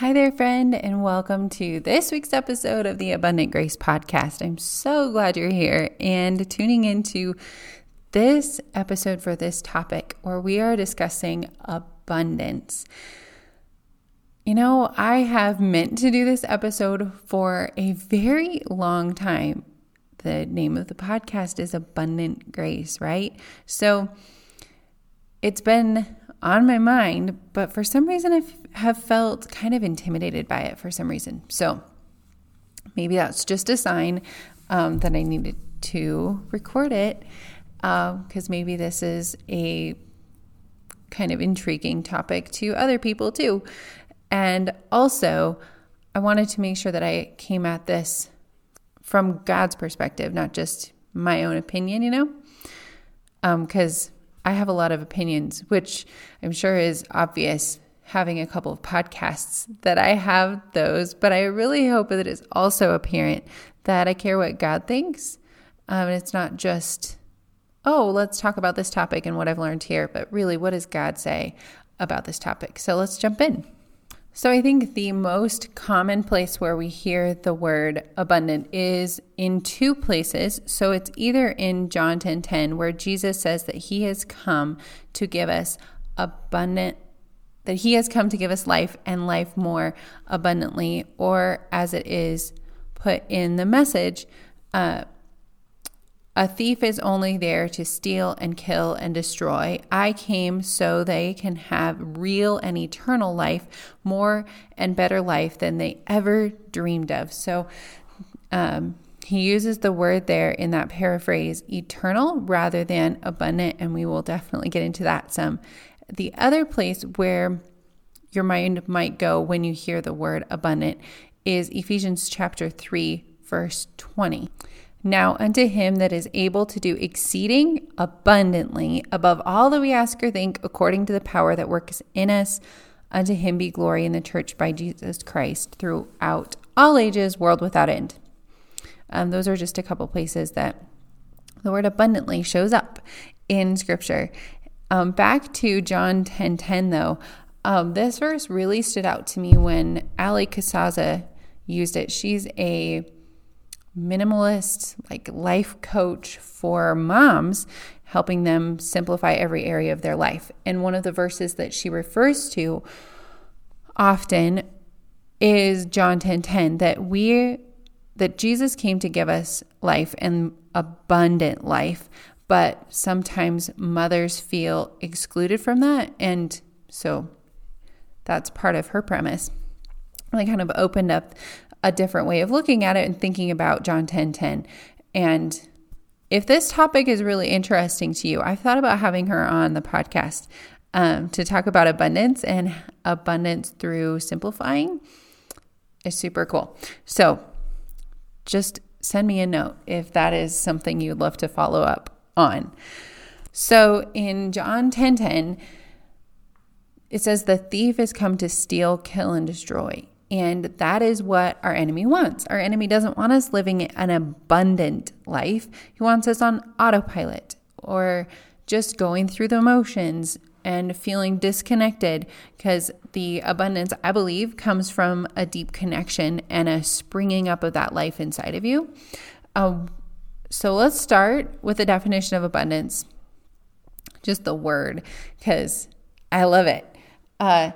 Hi there, friend, and welcome to this week's episode of the Abundant Grace Podcast. I'm so glad you're here and tuning into this episode for this topic where we are discussing abundance. You know, I have meant to do this episode for a very long time. The name of the podcast is Abundant Grace, right? So it's been on my mind, but for some reason I have felt kind of intimidated by it for some reason. So maybe that's just a sign um, that I needed to record it because uh, maybe this is a kind of intriguing topic to other people too. And also, I wanted to make sure that I came at this from God's perspective, not just my own opinion, you know? Because um, I have a lot of opinions, which I'm sure is obvious having a couple of podcasts that I have those, but I really hope that it's also apparent that I care what God thinks. Um, it's not just, oh, let's talk about this topic and what I've learned here, but really, what does God say about this topic? So let's jump in. So, I think the most common place where we hear the word abundant is in two places. So, it's either in John 10 10, where Jesus says that he has come to give us abundant, that he has come to give us life and life more abundantly, or as it is put in the message, uh, a thief is only there to steal and kill and destroy. I came so they can have real and eternal life, more and better life than they ever dreamed of. So, um, he uses the word there in that paraphrase eternal rather than abundant, and we will definitely get into that some. The other place where your mind might go when you hear the word abundant is Ephesians chapter 3, verse 20. Now, unto him that is able to do exceeding abundantly above all that we ask or think, according to the power that works in us, unto him be glory in the church by Jesus Christ throughout all ages, world without end. Um, those are just a couple places that the word abundantly shows up in scripture. Um, back to John 10 10, though, um, this verse really stood out to me when Allie Casazza used it. She's a minimalist like life coach for moms helping them simplify every area of their life. And one of the verses that she refers to often is John 10:10 10, 10, that we that Jesus came to give us life and abundant life but sometimes mothers feel excluded from that. And so that's part of her premise. I kind of opened up a different way of looking at it and thinking about John 10 10. And if this topic is really interesting to you, I've thought about having her on the podcast um, to talk about abundance and abundance through simplifying. Is super cool. So just send me a note if that is something you'd love to follow up on. So in John 10 10, it says, The thief has come to steal, kill, and destroy. And that is what our enemy wants. Our enemy doesn't want us living an abundant life. He wants us on autopilot or just going through the motions and feeling disconnected because the abundance, I believe, comes from a deep connection and a springing up of that life inside of you. Uh, so let's start with the definition of abundance, just the word, because I love it. Uh,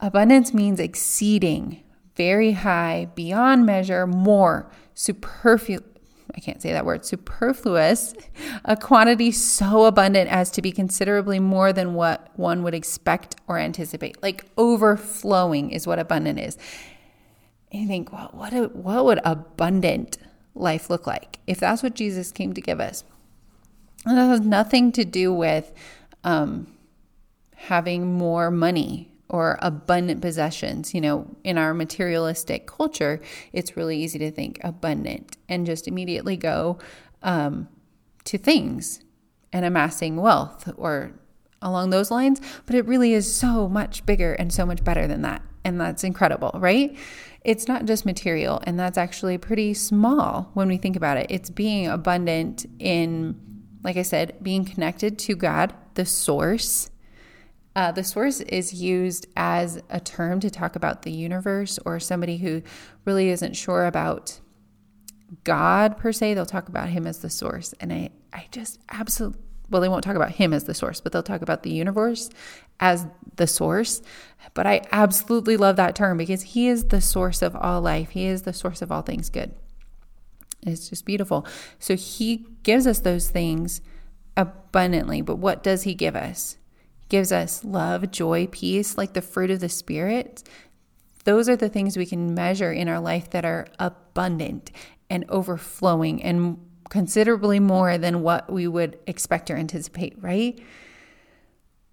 Abundance means exceeding, very high, beyond measure, more, superfluous. I can't say that word, superfluous, a quantity so abundant as to be considerably more than what one would expect or anticipate. Like overflowing is what abundant is. And you think, well, what, what would abundant life look like if that's what Jesus came to give us? And that has nothing to do with um, having more money or abundant possessions. You know, in our materialistic culture, it's really easy to think abundant and just immediately go um, to things and amassing wealth or along those lines. But it really is so much bigger and so much better than that. And that's incredible, right? It's not just material, and that's actually pretty small when we think about it. It's being abundant in, like I said, being connected to God, the source uh, the source is used as a term to talk about the universe or somebody who really isn't sure about God per se. They'll talk about him as the source. And I, I just absolutely, well, they won't talk about him as the source, but they'll talk about the universe as the source. But I absolutely love that term because he is the source of all life, he is the source of all things good. It's just beautiful. So he gives us those things abundantly. But what does he give us? Gives us love, joy, peace, like the fruit of the Spirit. Those are the things we can measure in our life that are abundant and overflowing and considerably more than what we would expect or anticipate, right?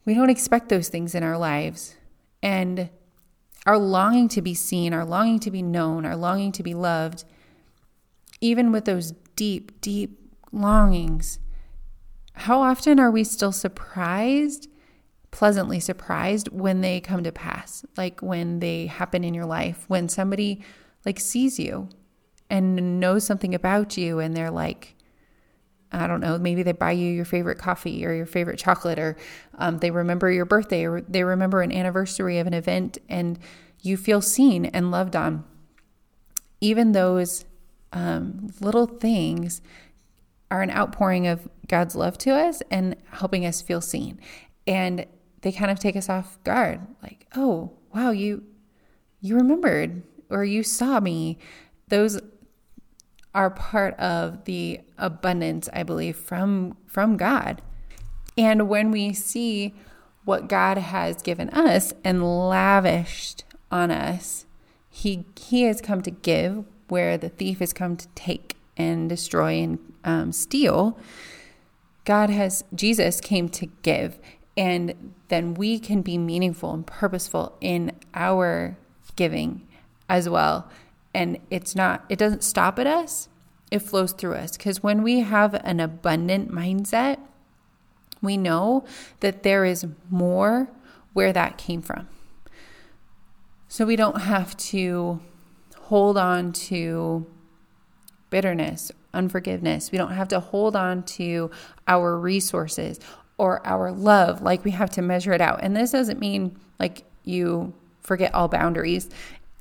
We don't expect those things in our lives. And our longing to be seen, our longing to be known, our longing to be loved, even with those deep, deep longings, how often are we still surprised pleasantly surprised when they come to pass, like when they happen in your life, when somebody like sees you and knows something about you and they're like, I don't know, maybe they buy you your favorite coffee or your favorite chocolate, or um, they remember your birthday, or they remember an anniversary of an event, and you feel seen and loved on. Even those um, little things are an outpouring of God's love to us and helping us feel seen. And they kind of take us off guard. Like oh wow you you remembered or you saw me. Those are part of the abundance i believe from from god. And when we see what god has given us and lavished on us he he has come to give where the thief has come to take and destroy and um, steal. God has jesus came to give and then we can be meaningful and purposeful in our giving as well. And it's not, it doesn't stop at us, it flows through us. Because when we have an abundant mindset, we know that there is more where that came from. So we don't have to hold on to bitterness, unforgiveness. We don't have to hold on to our resources or our love, like we have to measure it out. And this doesn't mean like you forget all boundaries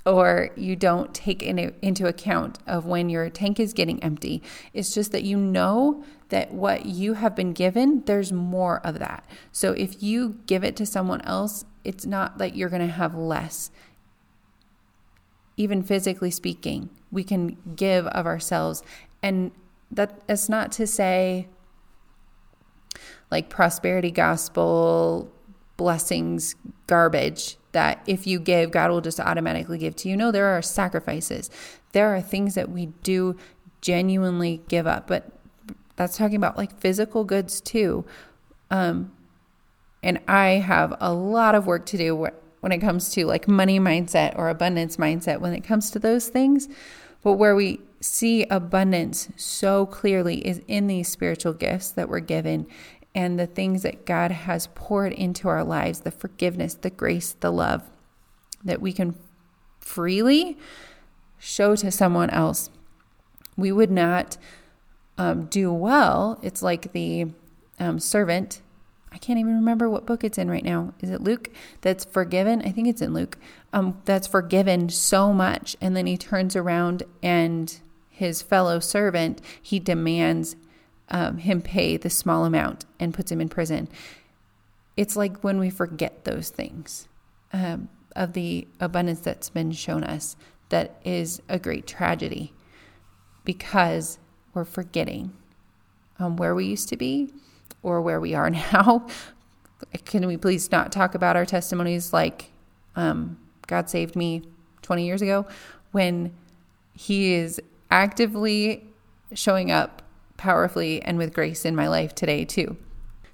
or you don't take in, into account of when your tank is getting empty. It's just that you know that what you have been given, there's more of that. So if you give it to someone else, it's not that you're going to have less. Even physically speaking, we can give of ourselves. And that not to say like prosperity gospel blessings garbage that if you give, God will just automatically give to you. No, there are sacrifices. There are things that we do genuinely give up, but that's talking about like physical goods too. Um, and I have a lot of work to do when it comes to like money mindset or abundance mindset when it comes to those things. But where we see abundance so clearly is in these spiritual gifts that we're given and the things that God has poured into our lives the forgiveness, the grace, the love that we can freely show to someone else. We would not um, do well. It's like the um, servant. I can't even remember what book it's in right now. Is it Luke? That's forgiven. I think it's in Luke. Um, that's forgiven so much, and then he turns around and his fellow servant he demands um, him pay the small amount and puts him in prison. It's like when we forget those things um, of the abundance that's been shown us, that is a great tragedy because we're forgetting um, where we used to be or where we are now. Can we please not talk about our testimonies like um, God saved me 20 years ago when He is actively showing up powerfully and with grace in my life today, too.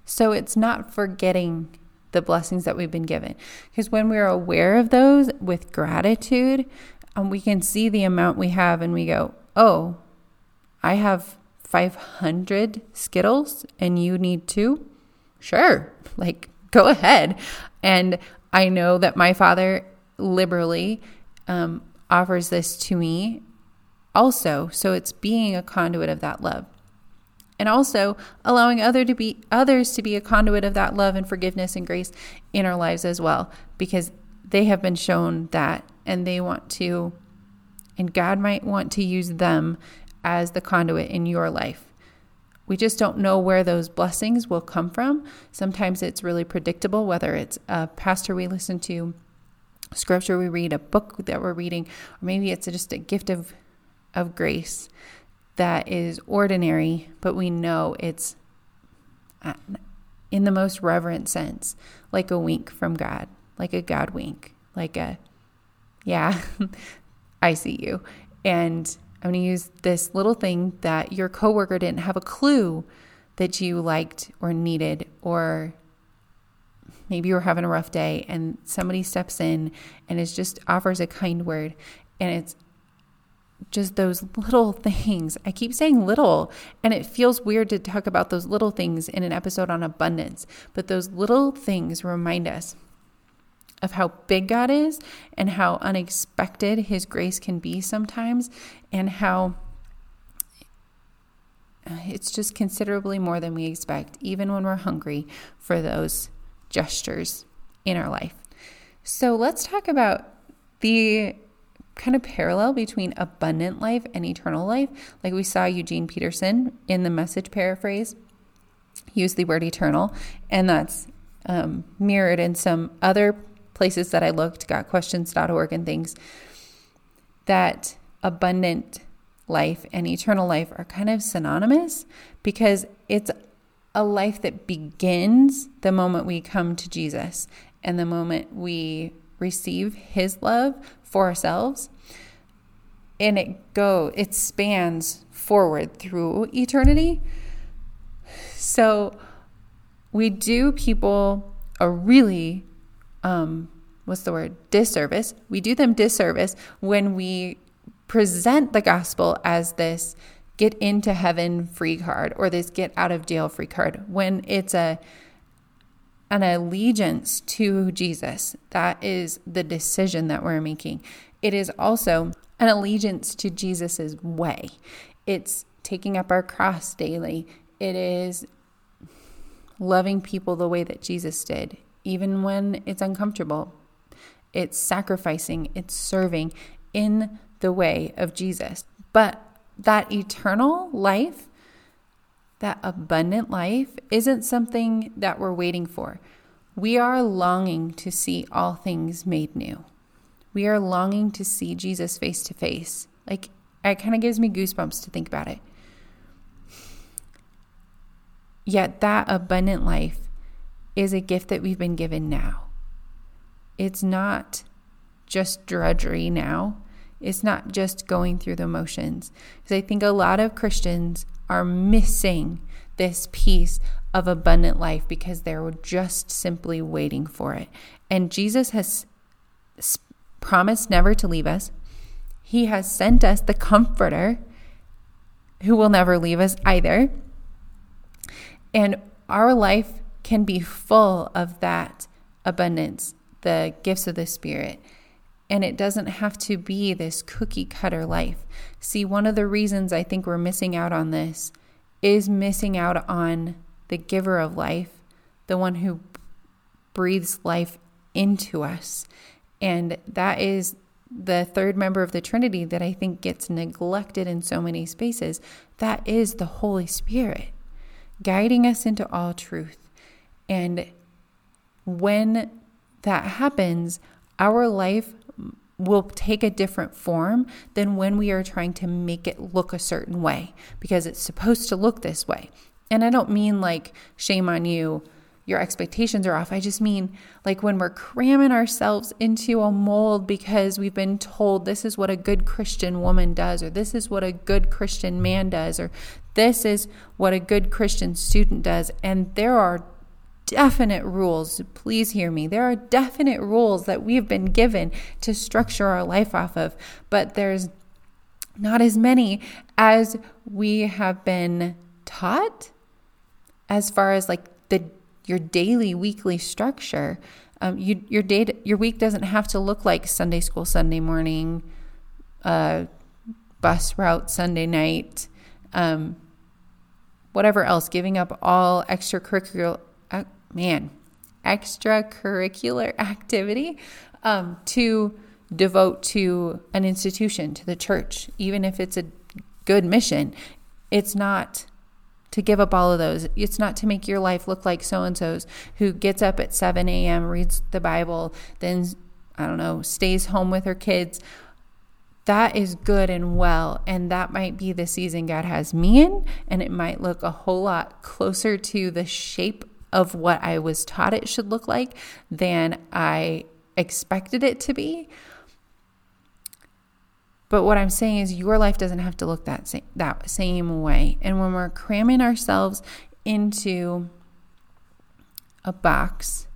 So it's not forgetting the blessings that we've been given. Because when we're aware of those with gratitude, um, we can see the amount we have and we go, oh, I have 500 Skittles and you need two? Sure, like go ahead. And I know that my father liberally um, offers this to me also. So it's being a conduit of that love. And also allowing other to be others to be a conduit of that love and forgiveness and grace in our lives as well, because they have been shown that and they want to and God might want to use them as the conduit in your life. We just don't know where those blessings will come from. Sometimes it's really predictable, whether it's a pastor we listen to, scripture we read, a book that we're reading, or maybe it's just a gift of, of grace that is ordinary, but we know it's uh, in the most reverent sense, like a wink from God, like a God wink, like a, yeah, I see you. And I'm going to use this little thing that your coworker didn't have a clue that you liked or needed, or maybe you were having a rough day and somebody steps in and it just offers a kind word. And it's just those little things. I keep saying little, and it feels weird to talk about those little things in an episode on abundance, but those little things remind us of how big God is and how unexpected His grace can be sometimes, and how uh, it's just considerably more than we expect, even when we're hungry for those gestures in our life. So let's talk about the kind of parallel between abundant life and eternal life. Like we saw Eugene Peterson in the message paraphrase use the word eternal, and that's um, mirrored in some other places that I looked, gotquestions.org and things, that abundant life and eternal life are kind of synonymous because it's a life that begins the moment we come to Jesus and the moment we receive his love for ourselves and it go it spans forward through eternity. So we do people a really um, what's the word? Disservice. We do them disservice when we present the gospel as this get into heaven free card or this get out of jail free card when it's a an allegiance to Jesus. That is the decision that we're making. It is also an allegiance to Jesus's way. It's taking up our cross daily. It is loving people the way that Jesus did even when it's uncomfortable. It's sacrificing, it's serving in the way of Jesus. But that eternal life, that abundant life, isn't something that we're waiting for. We are longing to see all things made new. We are longing to see Jesus face to face. Like, it kind of gives me goosebumps to think about it. Yet, that abundant life is a gift that we've been given now. It's not just drudgery now. It's not just going through the motions. Because I think a lot of Christians are missing this piece of abundant life because they're just simply waiting for it. And Jesus has promised never to leave us. He has sent us the Comforter who will never leave us either. And our life can be full of that abundance, the gifts of the Spirit. And it doesn't have to be this cookie cutter life. See, one of the reasons I think we're missing out on this is missing out on the giver of life, the one who breathes life into us. And that is the third member of the Trinity that I think gets neglected in so many spaces. That is the Holy Spirit, guiding us into all truth. And when that happens, our life will take a different form than when we are trying to make it look a certain way because it's supposed to look this way. And I don't mean like shame on you, your expectations are off. I just mean like when we're cramming ourselves into a mold because we've been told this is what a good Christian woman does, or this is what a good Christian man does, or this is what a good Christian student does. And there are definite rules. Please hear me. There are definite rules that we've been given to structure our life off of, but there's not as many as we have been taught as far as like the your daily weekly structure um, you, your day your week doesn't have to look like sunday school sunday morning uh, bus route sunday night um, whatever else giving up all extracurricular man extracurricular activity um, to devote to an institution to the church even if it's a good mission it's not to give up all of those. It's not to make your life look like so and so's who gets up at 7 a.m., reads the Bible, then, I don't know, stays home with her kids. That is good and well. And that might be the season God has me in. And it might look a whole lot closer to the shape of what I was taught it should look like than I expected it to be. But what I'm saying is your life doesn't have to look that same, that same way. And when we're cramming ourselves into a box,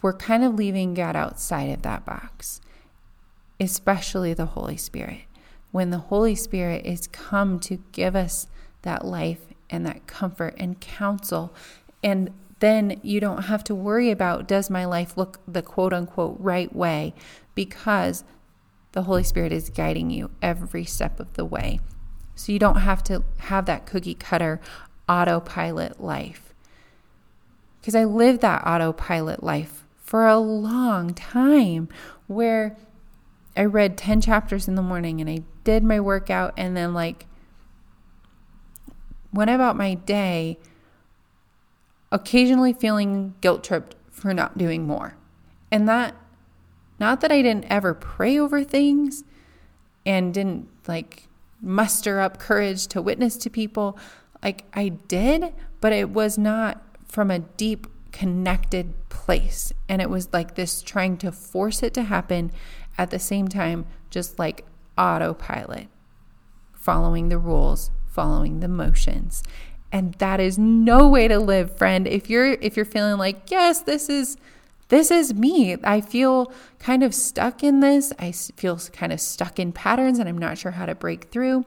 we're kind of leaving God outside of that box, especially the Holy Spirit. When the Holy Spirit is come to give us that life and that comfort and counsel, and then you don't have to worry about does my life look the quote unquote right way because the Holy Spirit is guiding you every step of the way. So you don't have to have that cookie cutter autopilot life. Because I lived that autopilot life for a long time where I read 10 chapters in the morning and I did my workout and then, like, went about my day occasionally feeling guilt tripped for not doing more. And that not that I didn't ever pray over things and didn't like muster up courage to witness to people. Like I did, but it was not from a deep connected place. And it was like this trying to force it to happen at the same time, just like autopilot, following the rules, following the motions. And that is no way to live, friend. If you're if you're feeling like, yes, this is this is me. I feel kind of stuck in this. I feel kind of stuck in patterns and I'm not sure how to break through.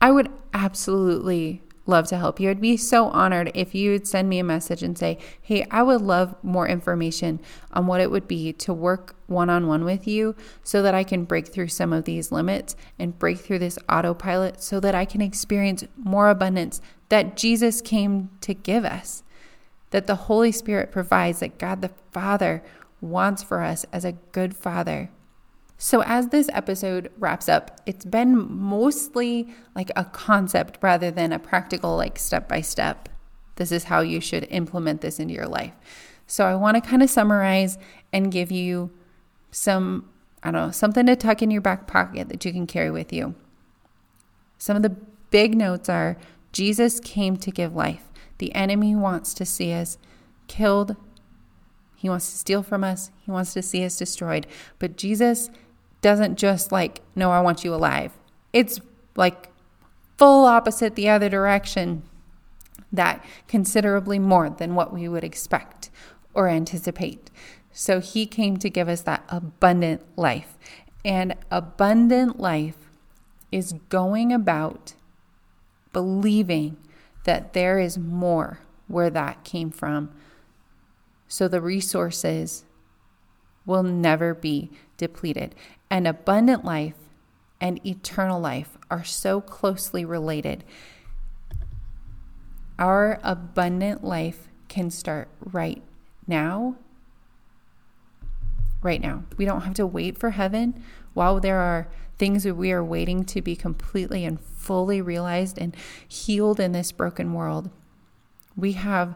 I would absolutely love to help you. I'd be so honored if you would send me a message and say, Hey, I would love more information on what it would be to work one on one with you so that I can break through some of these limits and break through this autopilot so that I can experience more abundance that Jesus came to give us that the Holy Spirit provides, that God the Father wants for us as a good Father. So, as this episode wraps up, it's been mostly like a concept rather than a practical, like step by step. This is how you should implement this into your life. So, I want to kind of summarize and give you some, I don't know, something to tuck in your back pocket that you can carry with you. Some of the big notes are Jesus came to give life. The enemy wants to see us killed. He wants to steal from us. He wants to see us destroyed. But Jesus doesn't just like, no, I want you alive. It's like full opposite the other direction, that considerably more than what we would expect or anticipate. So he came to give us that abundant life. And abundant life is going about believing that there is more where that came from. So the resources will never be depleted. And abundant life and eternal life are so closely related. Our abundant life can start right now. Right now. We don't have to wait for heaven while there are things that we are waiting to be completely and fully realized and healed in this broken world. We have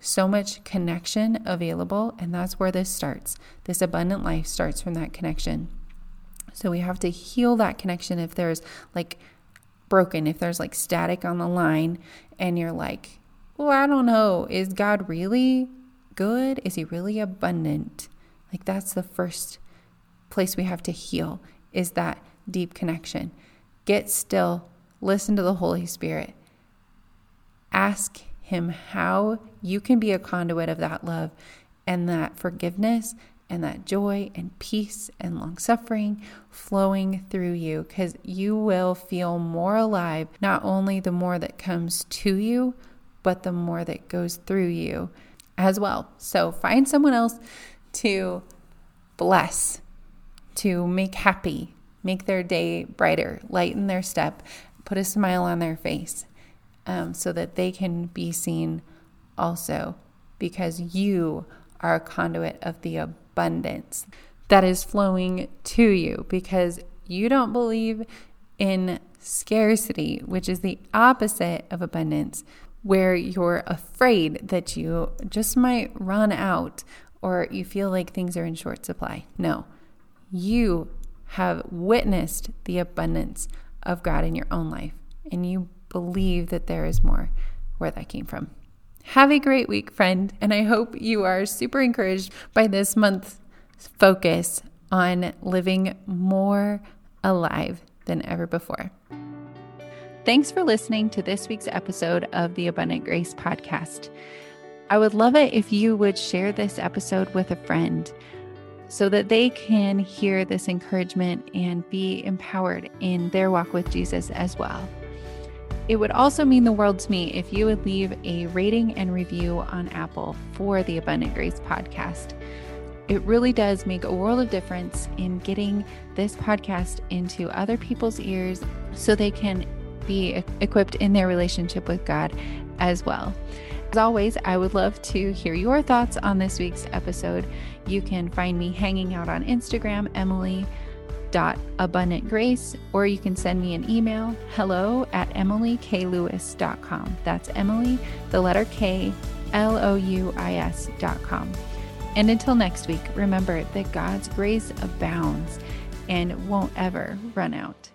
so much connection available, and that's where this starts. This abundant life starts from that connection. So we have to heal that connection if there's like broken, if there's like static on the line, and you're like, well, I don't know, is God really good? Is He really abundant? Like, that's the first place we have to heal is that deep connection. Get still, listen to the Holy Spirit, ask Him how you can be a conduit of that love and that forgiveness and that joy and peace and long suffering flowing through you because you will feel more alive, not only the more that comes to you, but the more that goes through you as well. So find someone else to bless, to make happy, make their day brighter, lighten their step, put a smile on their face um, so that they can be seen also because you are a conduit of the abundance that is flowing to you because you don't believe in scarcity, which is the opposite of abundance, where you're afraid that you just might run out or you feel like things are in short supply. No, you have witnessed the abundance of God in your own life and you believe that there is more where that came from. Have a great week, friend, and I hope you are super encouraged by this month's focus on living more alive than ever before. Thanks for listening to this week's episode of the Abundant Grace Podcast. I would love it if you would share this episode with a friend so that they can hear this encouragement and be empowered in their walk with Jesus as well. It would also mean the world to me if you would leave a rating and review on Apple for the Abundant Grace podcast. It really does make a world of difference in getting this podcast into other people's ears so they can be equipped in their relationship with God as well. As always, I would love to hear your thoughts on this week's episode. You can find me hanging out on Instagram, Emily abundantgrace, or you can send me an email, hello at emilyklouis.com. That's Emily, the letter K, L O U I S.com. And until next week, remember that God's grace abounds and won't ever run out.